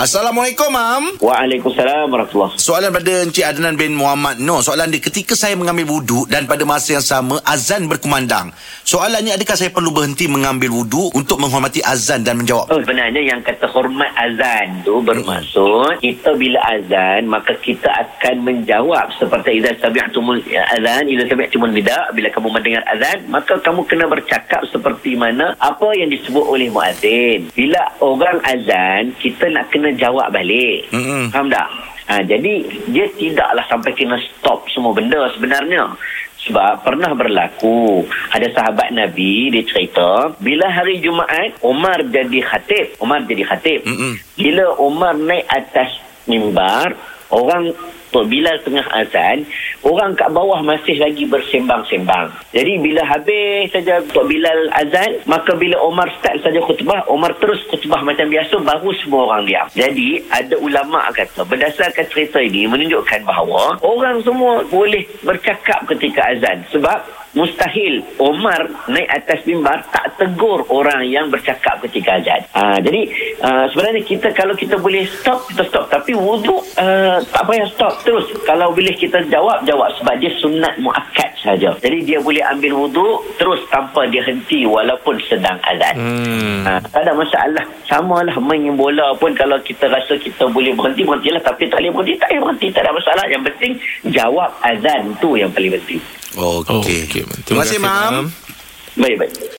Assalamualaikum, Mam. Waalaikumsalam warahmatullahi Soalan pada Encik Adnan bin Muhammad No. Soalan dia Ketika saya mengambil wuduk Dan pada masa yang sama Azan berkumandang. Soalannya adakah saya perlu berhenti mengambil wuduk Untuk menghormati azan dan menjawab? Oh, sebenarnya yang kata hormat azan tu bermaksud kita bila azan maka kita akan menjawab. Seperti idza sami'tumul azan idza sami'tumul nida bila kamu mendengar azan maka kamu kena bercakap seperti mana apa yang disebut oleh muazin. Bila orang azan kita nak kena jawab balik. Mm-mm. Faham tak? Ha, jadi dia tidaklah sampai kena stop semua benda sebenarnya. Sebab pernah berlaku ada sahabat Nabi dia cerita bila hari Jumaat Umar jadi khatib, Umar jadi khatib. Mm-mm. Bila Umar naik atas mimbar, orang Tok Bilal tengah azan, orang kat bawah masih lagi bersembang-sembang. Jadi bila habis saja Tok Bilal azan, maka bila Omar start saja khutbah, Omar terus khutbah macam biasa, baru semua orang diam. Jadi ada ulama kata, berdasarkan cerita ini menunjukkan bahawa orang semua boleh bercakap ketika azan. Sebab mustahil Omar naik atas mimbar tak tegur orang yang bercakap ketika azan. Ha, jadi uh, sebenarnya kita kalau kita boleh stop kita stop tapi wuduk uh, tak payah stop terus. Kalau boleh kita jawab jawab sebab dia sunat muakkad saja. Jadi dia boleh ambil wuduk terus tanpa dia henti walaupun sedang azan. Hmm. Ha, tak ada masalah. Samalah main bola pun kalau kita rasa kita boleh berhenti berhentilah tapi tak boleh berhenti tak boleh berhenti tak ada masalah. Yang penting jawab azan tu yang paling penting. Okey. Okey. Terima kasih, Mam. Baik baik.